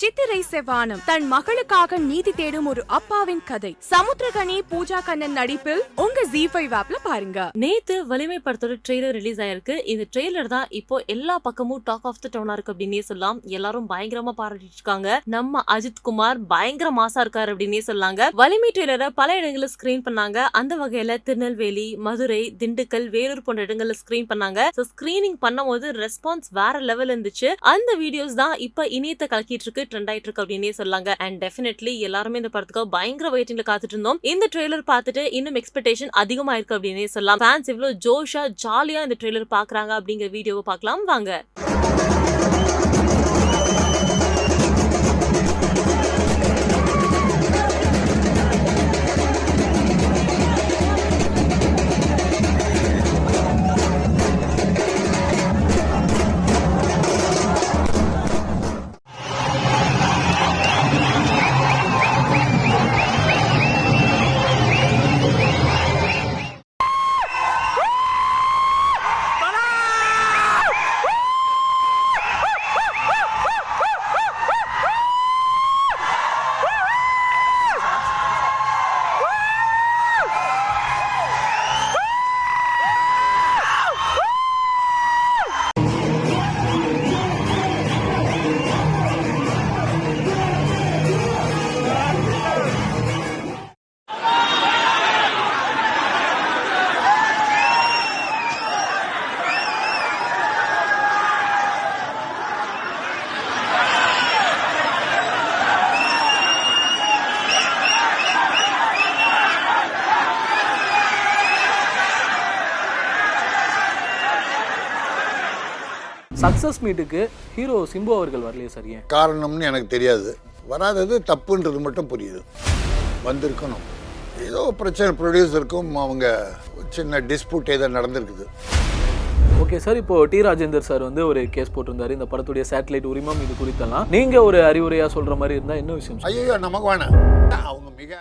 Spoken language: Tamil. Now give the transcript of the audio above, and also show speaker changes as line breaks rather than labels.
Chithirai Sevvanam தன் மகளுக்காக நீதி தேடும் ஒரு அப்பாவின் கதை. சமுத்திரகனி பூஜா கண்ணன் நடிப்பில் உங்க ஜி ஃபைவ் ஆப்ல பாருங்க.
நேத்து வலிமை படத்தோட ட்ரெய்லர் ரிலீஸ் ஆயிருக்கு. இந்த ட்ரெய்லர் தான் இப்போ எல்லா பக்கமும் டாக் ஆஃப் த டவுனா இருக்கு அப்படின்னே சொல்லலாம். எல்லாரும் பயங்கரமா பாராட்டிட்டு இருக்காங்க. நம்ம அஜித் குமார் பயங்கர மாசா இருக்காரு அப்படின்னே சொல்லாங்க. வலிமை ட்ரெய்லரை பல இடங்களில் ஸ்கிரீன் பண்ணாங்க. அந்த வகையில திருநெல்வேலி மதுரை திண்டுக்கல் வேலூர் போன்ற இடங்கள்ல ஸ்கிரீன் பண்ணாங்க. ஸோ பண்ணும் பண்ணும்போது ரெஸ்பான்ஸ் வேற லெவல் இருந்துச்சு. அந்த வீடியோஸ் தான் இப்ப இணையத்தை கலக்கிட்டு இருக்கு. ட்ரெண்ட் ஆயிட்டு இருக்கு அப்படின்னே சொல்லாங்க. அண்ட் டெஃபினெட்லி எல்லாருமே இந்த படத்துக்கு பயங்கர வெயிட்டிங்ல காத்துட்டு இருந்தோம் இந்த ட்ரெய்லர் பார்த்துட்டு இன்னும் எக்ஸ்பெக்டேஷன் அதிகமா இருக்கு அப்படின்னே சொல்லலாம் ஃபேன்ஸ் இவ்வளவு ஜோஷா ஜாலியா இந்த ட்ரெய்லர் பாக்குறாங்க அப்படிங்கிற வீடியோவை பார்க்கலாம். வாங்க.
சக்ஸஸ் மீட்டுக்கு ஹீரோ சிம்பு அவர்கள் வரலையே சார் ஏன்?
காரணம்னு எனக்கு தெரியாது. வராதது தப்புன்றது மட்டும் புரியுது. வந்திருக்கணும். ஏதோ பிரச்சனை ப்ரொடியூசருக்கும் அவங்க சின்ன டிஸ்பியூட் ஏதோ நடந்திருக்குது.
ஓகே சார் இப்போ டி ராஜேந்தர் சார் வந்து ஒரு கேஸ் போட்டிருந்தாரு. இந்த படத்துடைய சேட்டலைட் உரிமம் இது குறித்தெல்லாம். நீங்க ஒரு அறிவுரையா சொல்ற மாதிரி இருந்தா என்ன விஷயம்?
ஐயோ நமக்கு வேணாம். அவங்க மிக